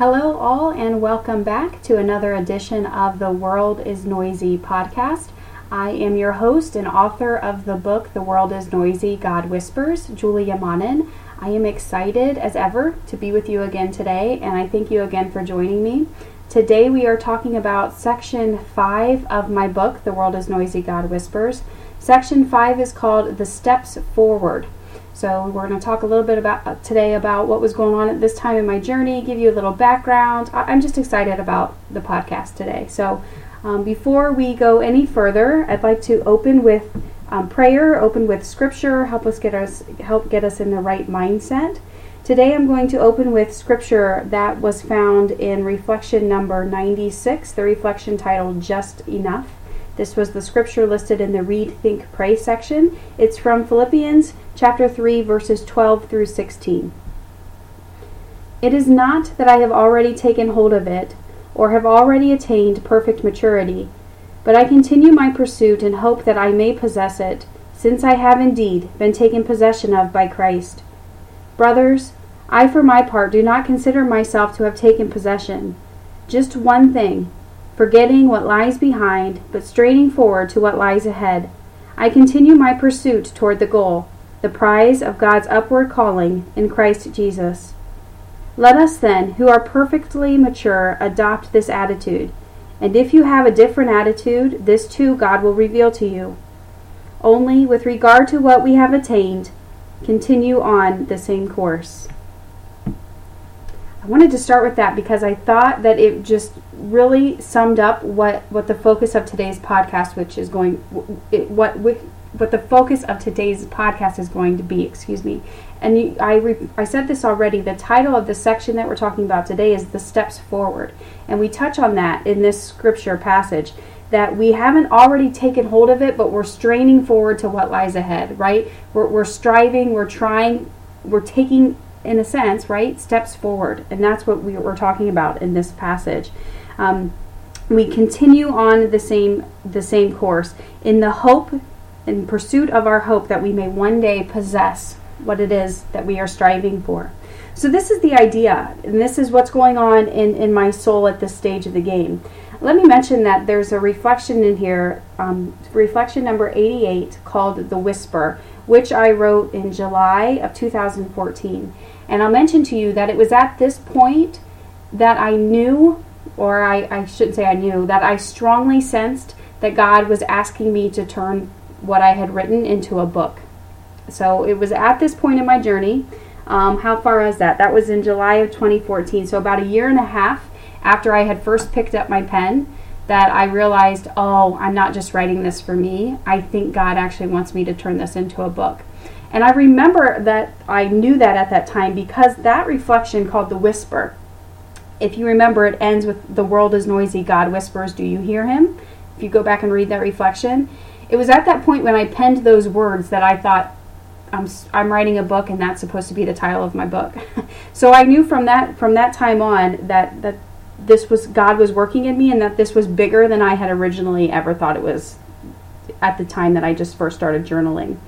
Hello, all, and welcome back to another edition of the World is Noisy podcast. I am your host and author of the book The World is Noisy, God Whispers, Julia Manin. I am excited as ever to be with you again today, and I thank you again for joining me. Today we are talking about section 5 of my book, The World is Noisy, God Whispers. Section 5 is called The Steps Forward. So we're going to talk a little bit about uh, today about what was going on at this time in my journey, give you a little background. I, am just excited about the podcast today. So um, before we go any further, I'd like to open with um, prayer, open with scripture, help us get us help get us in the right mindset. Today I'm going to open with scripture that was found in reflection number 96, the reflection titled Just Enough. This was the scripture listed in the Read, Think, Pray section. It's from Philippians chapter 3, verses 12 through 16. It is not that I have already taken hold of it, or have already attained perfect maturity, but I continue my pursuit and hope that I may possess it, since I have indeed been taken possession of by Christ. Brothers, I for my part do not consider myself to have taken possession. Just one thing forgetting what lies behind, but straining forward to what lies ahead. I continue my pursuit toward the goal, the prize of God's upward calling in Christ Jesus. Let us then, who are perfectly mature, adopt this attitude. And if you have a different attitude, this too God will reveal to you. Only with regard to what we have attained, continue on the same course. I wanted to start with that because I thought that it just really summed up what, what the focus of today's podcast, which is going, what what the focus of today's podcast is going to be. Excuse me. And you, I re, I said this already. The title of the section that we're talking about today is the steps forward, and we touch on that in this scripture passage. That we haven't already taken hold of it, but we're straining forward to what lies ahead. Right? We're, we're striving. We're trying. We're taking in a sense, right, steps forward. And that's what we were talking about in this passage. Um, we continue on the same the same course in the hope in pursuit of our hope that we may one day possess what it is that we are striving for. So this is the idea, and this is what's going on in, in my soul at this stage of the game. Let me mention that there's a reflection in here, um, reflection number 88, called The Whisper, which I wrote in July of 2014. And I'll mention to you that it was at this point that I knew, or I, I shouldn't say I knew, that I strongly sensed that God was asking me to turn what I had written into a book. So it was at this point in my journey. Um, how far is that? That was in July of 2014. So about a year and a half after I had first picked up my pen, that I realized, oh, I'm not just writing this for me. I think God actually wants me to turn this into a book. And I remember that I knew that at that time because that reflection called the whisper. If you remember, it ends with the world is noisy, God whispers, do you hear him? If you go back and read that reflection, it was at that point when I penned those words that I thought, I'm, I'm writing a book and that's supposed to be the title of my book. so I knew from that from that time on that that this was God was working in me and that this was bigger than I had originally ever thought it was at the time that I just first started journaling.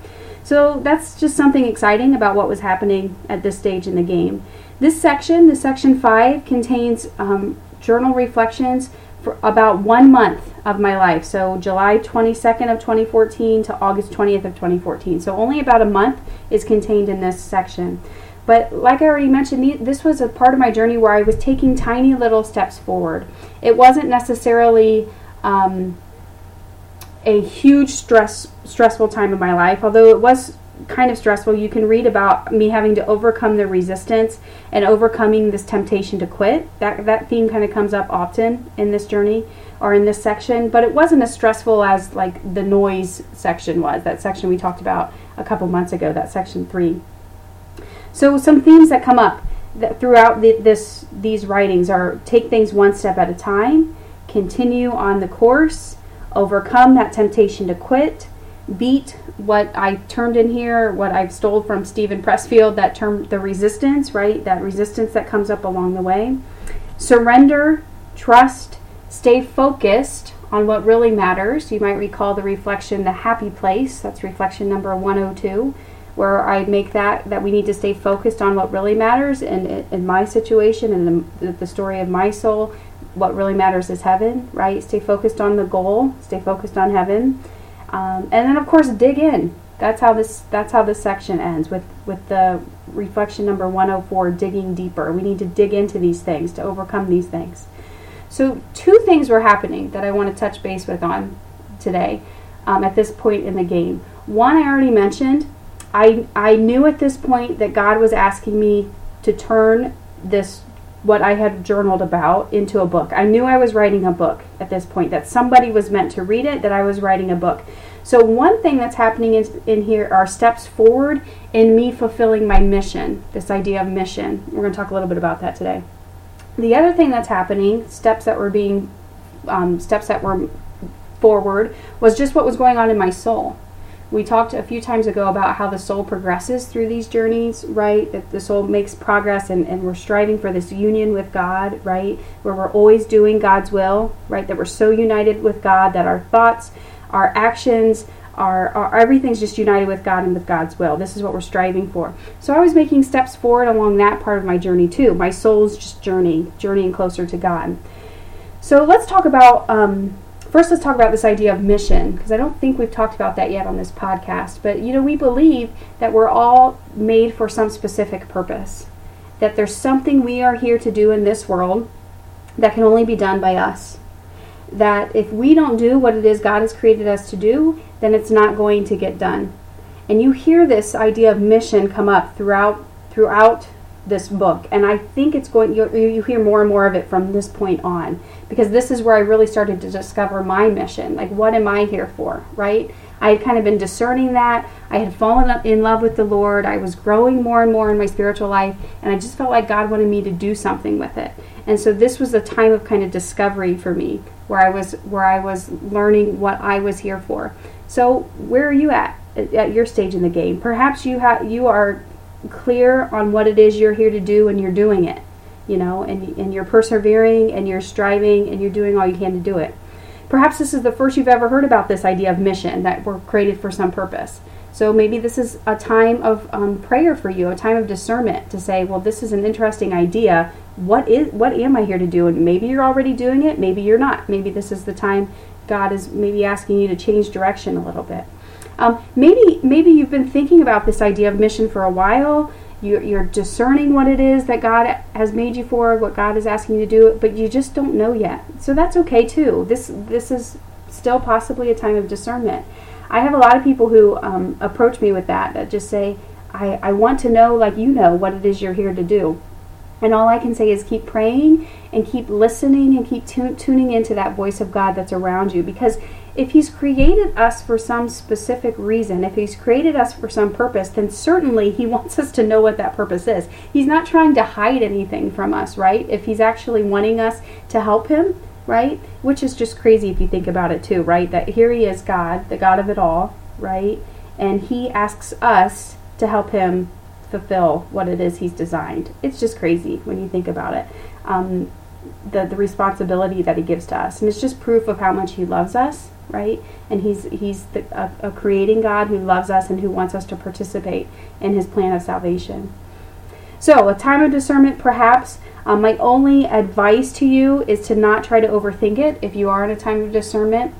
So that's just something exciting about what was happening at this stage in the game. This section, the section five, contains um, journal reflections for about one month of my life. So July 22nd of 2014 to August 20th of 2014. So only about a month is contained in this section. But like I already mentioned, this was a part of my journey where I was taking tiny little steps forward. It wasn't necessarily um, a huge stress stressful time in my life, although it was kind of stressful. You can read about me having to overcome the resistance and overcoming this temptation to quit. That that theme kind of comes up often in this journey or in this section, but it wasn't as stressful as like the noise section was. That section we talked about a couple months ago, that section 3. So some themes that come up that throughout the, this these writings are take things one step at a time, continue on the course, overcome that temptation to quit, beat what I turned in here, what I've stole from Steven Pressfield, that term, the resistance, right? That resistance that comes up along the way. Surrender, trust, stay focused on what really matters. You might recall the reflection, the happy place. That's reflection number 102. Where I make that that we need to stay focused on what really matters. And in my situation and the, the story of my soul, what really matters is heaven, right? Stay focused on the goal. Stay focused on heaven, um, and then of course dig in. That's how this that's how this section ends with with the reflection number 104 digging deeper. We need to dig into these things to overcome these things. So two things were happening that I want to touch base with on today um, at this point in the game. One I already mentioned I, I knew at this point that God was asking me to turn this, what I had journaled about, into a book. I knew I was writing a book at this point, that somebody was meant to read it, that I was writing a book. So, one thing that's happening in, in here are steps forward in me fulfilling my mission, this idea of mission. We're going to talk a little bit about that today. The other thing that's happening, steps that were being, um, steps that were forward, was just what was going on in my soul we talked a few times ago about how the soul progresses through these journeys, right? That the soul makes progress and, and we're striving for this union with God, right? Where we're always doing God's will, right? That we're so united with God that our thoughts, our actions, our, our, everything's just united with God and with God's will. This is what we're striving for. So I was making steps forward along that part of my journey too. My soul's just journey, journeying closer to God. So let's talk about um, first let's talk about this idea of mission because I don't think we've talked about that yet on this podcast. But you know, we believe that we're all made for some specific purpose. That there's something we are here to do in this world that can only be done by us. That if we don't do what it is God has created us to do, then it's not going to get done. And you hear this idea of mission come up throughout throughout this book. And i think it's going you, you hear more and more of it from this point on. Because this is where i really started to discover my mission. Like what am i here for right? I had kind of been discerning that. I had fallen in love with the lord. I was growing more and more in my spiritual life. And i just felt like god wanted me to do something with it. And so this was a time of kind of discovery for me where i was where i was learning what i was here for. So where are you at at your stage in the game? Perhaps you have you are clear on what it is you're here to do and you're doing it you know and, and you're persevering and you're striving and you're doing all you can to do it. Perhaps this is the first you've ever heard about this idea of mission that we're created for some purpose. So maybe this is a time of um, prayer for you a time of discernment to say well this is an interesting idea. What is what am i here to do? And maybe you're already doing it maybe you're not. Maybe this is the time god is maybe asking you to change direction a little bit um, maybe maybe you've been thinking about this idea of mission for a while. You're, you're discerning what it is that God has made you for, what God is asking you to do, but you just don't know yet. So that's okay too. This this is still possibly a time of discernment. I have a lot of people who um, approach me with that that just say, I, I want to know, like you know, what it is you're here to do. And all I can say is keep praying and keep listening and keep tu- tuning into that voice of God that's around you because if He's created us for some specific reason, if He's created us for some purpose, then certainly He wants us to know what that purpose is. He's not trying to hide anything from us, right? If He's actually wanting us to help Him, right? Which is just crazy if you think about it too, right? That here He is, God, the God of it all, right? And He asks us to help Him fulfill what it is He's designed. It's just crazy when you think about it. Um, the, the responsibility that he gives to us and it's just proof of how much he loves us right? And he's he's the, a, a, creating God who loves us and who wants us to participate in His plan of salvation. So, a time of discernment, perhaps. Um, my only advice to you is to not try to overthink it. If you are in a time of discernment,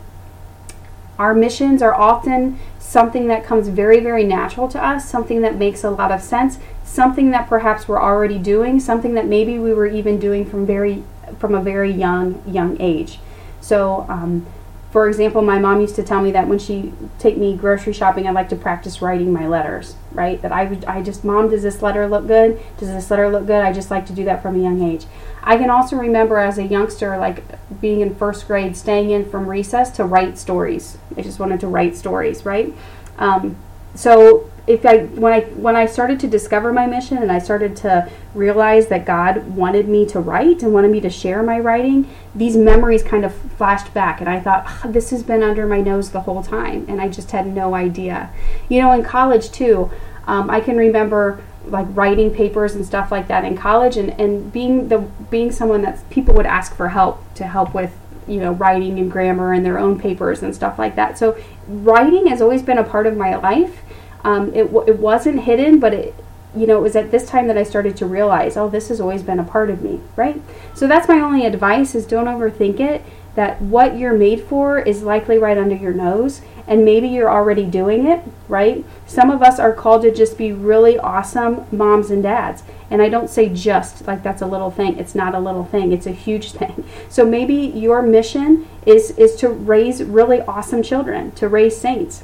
our missions are often something that comes very, very natural to us, something that makes a lot of sense, something that perhaps we're already doing, something that maybe we were even doing from very from a very young young age. So um, for example, my mom used to tell me that when she take me grocery shopping, I like to practice writing my letters, right? That I would, I just, mom, does this letter look good? Does this letter look good? I just like to do that from a young age. I can also remember as a youngster, like being in first grade, staying in from recess to write stories. I just wanted to write stories, right? Um, so if I when I when I started to discover my mission and I started to realize that God wanted me to write and wanted me to share my writing, these memories kind of flashed back and I thought this has been under my nose the whole time and I just had no idea. You know, in college too, um, I can remember like writing papers and stuff like that in college and, and being the being someone that people would ask for help to help with you know writing and grammar and their own papers and stuff like that. So writing has always been a part of my life Um, it, it wasn't hidden, but it, you know, it was at this time that I started to realize, oh, this has always been a part of me, right? So that's my only advice is don't overthink it. That what you're made for is likely right under your nose, and maybe you're already doing it, right? Some of us are called to just be really awesome moms and dads. And I don't say just like that's a little thing. It's not a little thing. It's a huge thing. So maybe your mission is is to raise really awesome children, to raise saints,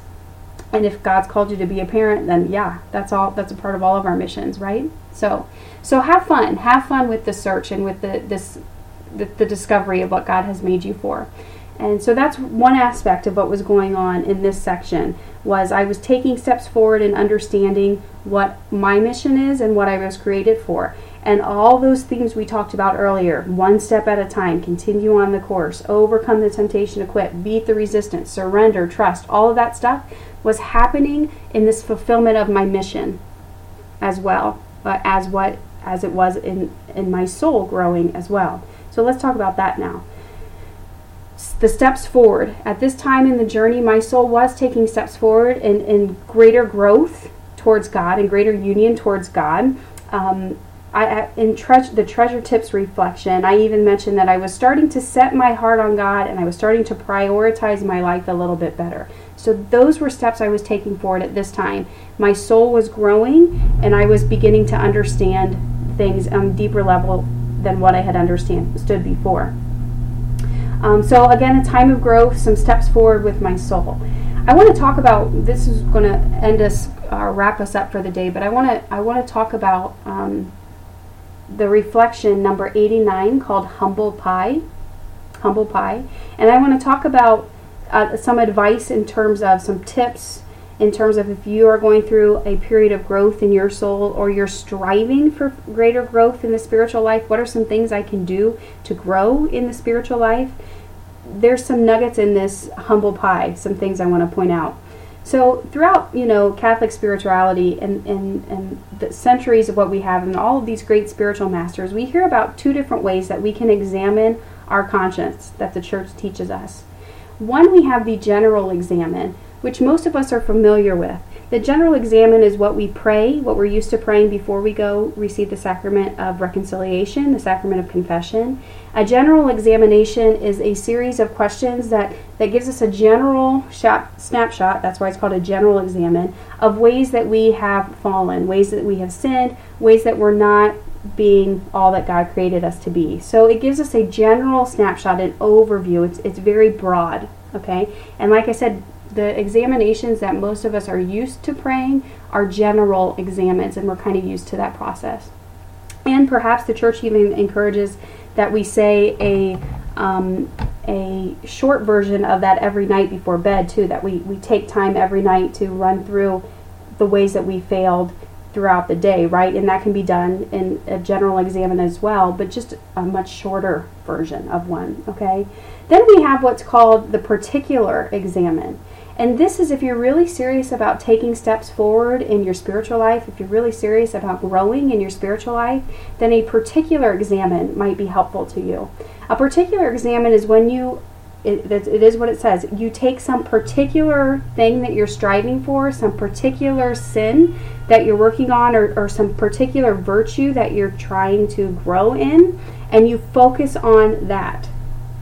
and if God's called you to be a parent, then yeah, that's all that's a part of all of our missions, right? So so have fun. Have fun with the search and with the this the, the discovery of what God has made you for. And so that's one aspect of what was going on in this section was I was taking steps forward in understanding what my mission is and what I was created for. And all those things we talked about earlier, one step at a time, continue on the course, overcome the temptation to quit, beat the resistance, surrender, trust, all of that stuff was happening in this fulfillment of my mission as well uh, as what as it was in in my soul growing as well. So let's talk about that now. The steps forward. At this time in the journey my soul was taking steps forward in, in greater growth towards god and greater union towards god. Um, I, in tre- the treasure tips reflection, I even mentioned that I was starting to set my heart on God and I was starting to prioritize my life a little bit better. So those were steps I was taking forward at this time. My soul was growing and I was beginning to understand things on a deeper level than what I had understood before. Um, so again, a time of growth, some steps forward with my soul. I want to talk about this is going to end us uh, wrap us up for the day, but I want to I want to talk about um, the reflection number 89 called humble pie, humble pie, and I want to talk about uh, some advice in terms of some tips in terms of if you are going through a period of growth in your soul or you're striving for greater growth in the spiritual life, what are some things I can do to grow in the spiritual life? There's some nuggets in this humble pie, some things I want to point out. So throughout, you know, Catholic spirituality and, and, and the centuries of what we have and all of these great spiritual masters, we hear about two different ways that we can examine our conscience that the church teaches us. One, we have the general examen, which most of us are familiar with. The general examen is what we pray, what we're used to praying before we go receive the sacrament of reconciliation, the sacrament of confession. A general examination is a series of questions that, that gives us a general shot, snapshot, that's why it's called a general examen, of ways that we have fallen, ways that we have sinned, ways that we're not being all that God created us to be. So it gives us a general snapshot, an overview. It's, it's very broad, okay? And like I said, the examinations that most of us are used to praying are general examens, and we're kind of used to that process. And perhaps the church even encourages that we say a um, a short version of that every night before bed too. That we we take time every night to run through the ways that we failed throughout the day, right? And that can be done in a general examen as well, but just a much shorter version of one, okay? Then we have what's called the particular examen. And this is if you're really serious about taking steps forward in your spiritual life, if you're really serious about growing in your spiritual life, then a particular examen might be helpful to you. A particular examen is when you it, it is what it says. You take some particular thing that you're striving for, some particular sin that you're working on, or, or some particular virtue that you're trying to grow in, and you focus on that.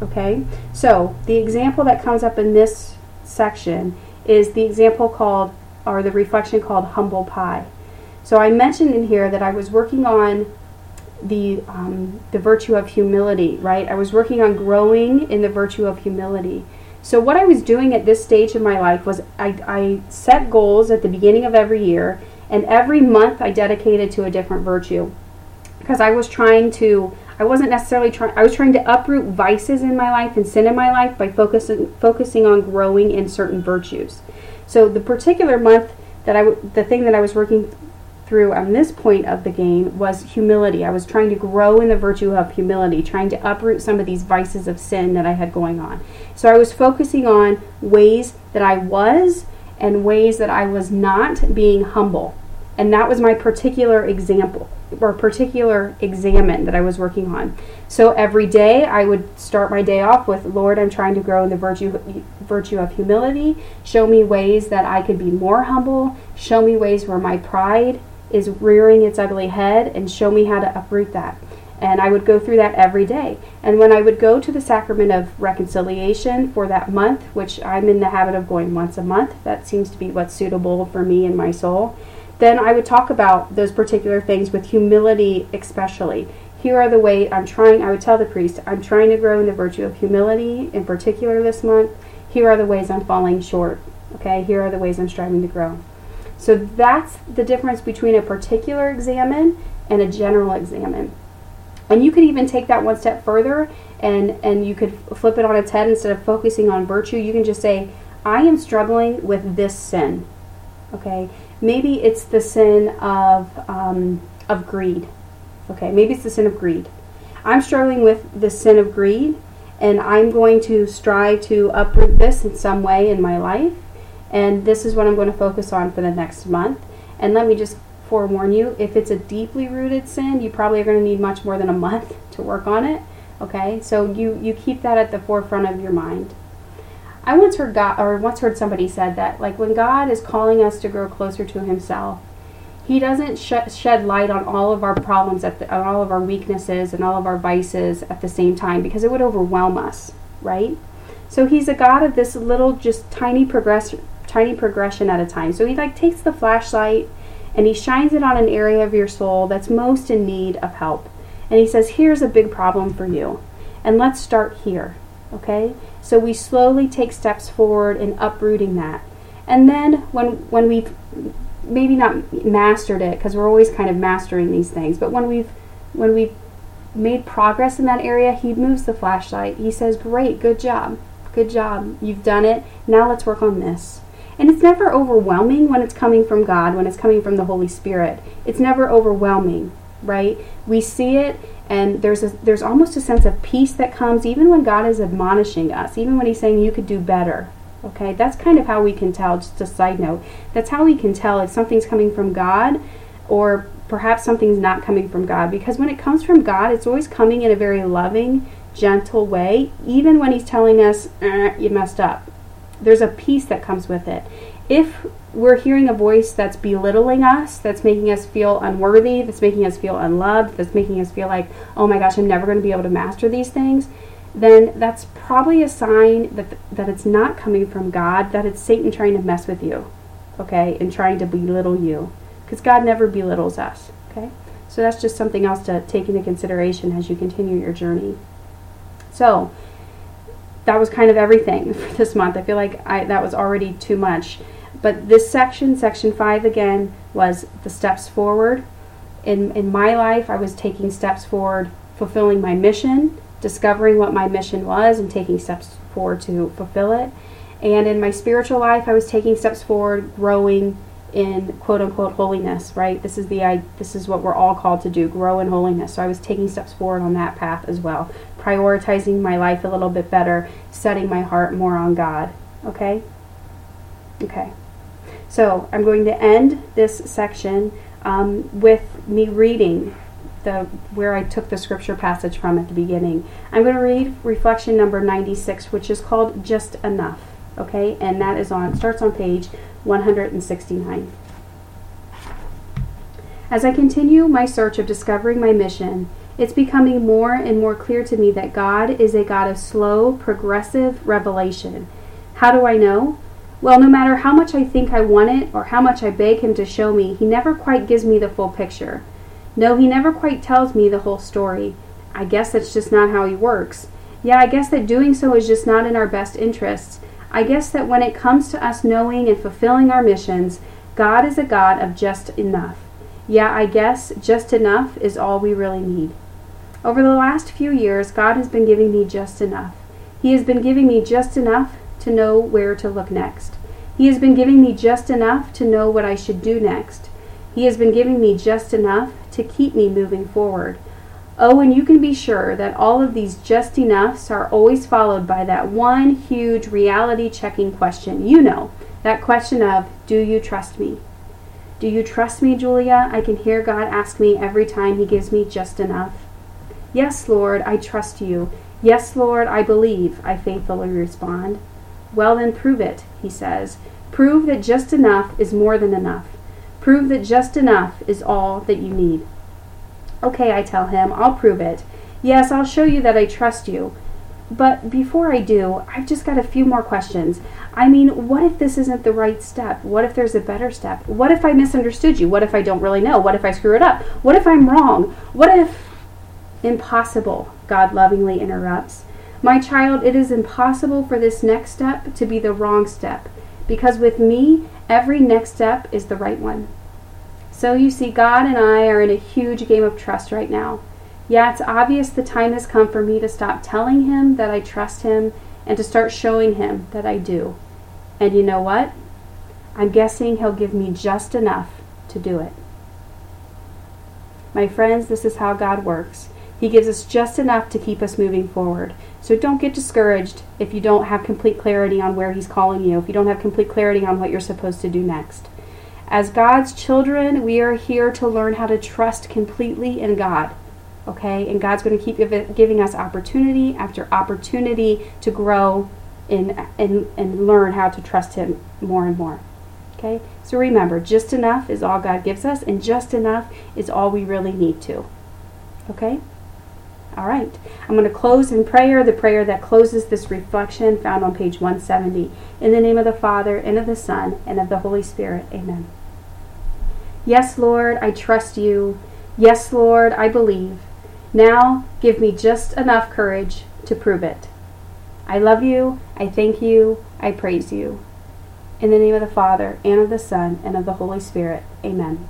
Okay? So, the example that comes up in this section is the example called, or the reflection called humble pie. So, I mentioned in here that I was working on the um, the virtue of humility, right? I was working on growing in the virtue of humility. So what I was doing at this stage in my life was I, I set goals at the beginning of every year, and every month I dedicated to a different virtue because I was trying to. I wasn't necessarily trying. I was trying to uproot vices in my life and sin in my life by focusing focusing on growing in certain virtues. So the particular month that I the thing that I was working through on this point of the game was humility. I was trying to grow in the virtue of humility, trying to uproot some of these vices of sin that I had going on. So I was focusing on ways that I was and ways that I was not being humble. And that was my particular example. Or particular examen that I was working on. So every day I would start my day off with, Lord, I'm trying to grow in the virtue virtue of humility. Show me ways that I could be more humble. Show me ways where my pride is rearing its ugly head and show me how to uproot that. And I would go through that every day. And when I would go to the sacrament of reconciliation for that month, which I'm in the habit of going once a month, that seems to be what's suitable for me and my soul, then I would talk about those particular things with humility, especially. Here are the ways I'm trying, I would tell the priest, I'm trying to grow in the virtue of humility in particular this month. Here are the ways I'm falling short. Okay, here are the ways I'm striving to grow. So that's the difference between a particular examen and a general examen. And you could even take that one step further and, and you could flip it on its head instead of focusing on virtue. You can just say, I am struggling with this sin. Okay? Maybe it's the sin of, um, of greed. Okay? Maybe it's the sin of greed. I'm struggling with the sin of greed, and I'm going to strive to uproot this in some way in my life. And this is what I'm going to focus on for the next month. And let me just forewarn you if it's a deeply rooted sin, you probably are going to need much more than a month to work on it. Okay, so you, you keep that at the forefront of your mind. I once heard God, or once heard somebody said that, like when God is calling us to grow closer to Himself, He doesn't sh- shed light on all of our problems, at the, on all of our weaknesses and all of our vices at the same time because it would overwhelm us, right? So He's a God of this little, just tiny progression, tiny progression at a time. So He like takes the flashlight and he shines it on an area of your soul that's most in need of help. And he says, Here's a big problem for you. And let's start here. Okay? So we slowly take steps forward in uprooting that. And then when when we've maybe not mastered it, because we're always kind of mastering these things, but when we've when we've made progress in that area, he moves the flashlight. He says, Great, good job. Good job. You've done it. Now let's work on this. And it's never overwhelming when it's coming from God, when it's coming from the Holy Spirit. It's never overwhelming, right? We see it and there's a, there's almost a sense of peace that comes even when God is admonishing us, even when he's saying you could do better. Okay? That's kind of how we can tell, just a side note. That's how we can tell if something's coming from God or perhaps something's not coming from God because when it comes from God, it's always coming in a very loving, gentle way, even when he's telling us, eh, you messed up there's a peace that comes with it. If we're hearing a voice that's belittling us, that's making us feel unworthy, that's making us feel unloved, that's making us feel like, oh my gosh, I'm never going to be able to master these things, then that's probably a sign that, that it's not coming from God, that it's Satan trying to mess with you, okay, and trying to belittle you. Because God never belittles us, okay? So that's just something else to take into consideration as you continue your journey. So, that was kind of everything for this month. I feel like I, that was already too much. But this section, section five again, was the steps forward. In, in my life, I was taking steps forward, fulfilling my mission, discovering what my mission was, and taking steps forward to fulfill it. And in my spiritual life, I was taking steps forward, growing, in quote unquote holiness, right? This is the I, this is what we're all called to do, grow in holiness. So I was taking steps forward on that path as well, prioritizing my life a little bit better, setting my heart more on God. Okay? Okay. So I'm going to end this section um, with me reading the where I took the scripture passage from at the beginning. I'm going to read reflection number 96, which is called Just Enough. Okay, and that is on starts on page 169. As I continue my search of discovering my mission, it's becoming more and more clear to me that God is a God of slow, progressive revelation. How do I know? Well, no matter how much I think I want it or how much I beg Him to show me, He never quite gives me the full picture. No, He never quite tells me the whole story. I guess that's just not how He works. Yeah, I guess that doing so is just not in our best interests, I guess that when it comes to us knowing and fulfilling our missions, God is a God of just enough. Yeah, I guess just enough is all we really need. Over the last few years, God has been giving me just enough. He has been giving me just enough to know where to look next. He has been giving me just enough to know what I should do next. He has been giving me just enough to keep me moving forward. Oh, and you can be sure that all of these just enoughs are always followed by that one huge reality checking question. You know, that question of, Do you trust me? Do you trust me, Julia? I can hear God ask me every time He gives me just enough. Yes, Lord, I trust you. Yes, Lord, I believe, I faithfully respond. Well, then prove it, he says. Prove that just enough is more than enough. Prove that just enough is all that you need. Okay, I tell him, I'll prove it. Yes, I'll show you that I trust you. But before I do, I've just got a few more questions. I mean, what if this isn't the right step? What if there's a better step? What if I misunderstood you? What if I don't really know? What if I screw it up? What if I'm wrong? What if. Impossible, God lovingly interrupts. My child, it is impossible for this next step to be the wrong step, because with me, every next step is the right one. So you see, God and I are in a huge game of trust right now. Yeah, it's obvious the time has come for me to stop telling him that I trust him and to start showing him that I do. And you know what? I'm guessing he'll give me just enough to do it. My friends, this is how God works. He gives us just enough to keep us moving forward. So don't get discouraged if you don't have complete clarity on where He's calling you, if you don't have complete clarity on what you're supposed to do next. As God's children, we are here to learn how to trust completely in God. Okay? And God's going to keep giving us opportunity after opportunity to grow and, and, and learn how to trust Him more and more. Okay? So remember, just enough is all God gives us, and just enough is all we really need to. Okay? All right. I'm going to close in prayer, the prayer that closes this reflection found on page 170. In the name of the Father, and of the Son, and of the Holy Spirit. Amen. Yes, Lord, I trust you. Yes, Lord, I believe. Now give me just enough courage to prove it. I love you. I thank you. I praise you. In the name of the Father, and of the Son, and of the Holy Spirit. Amen.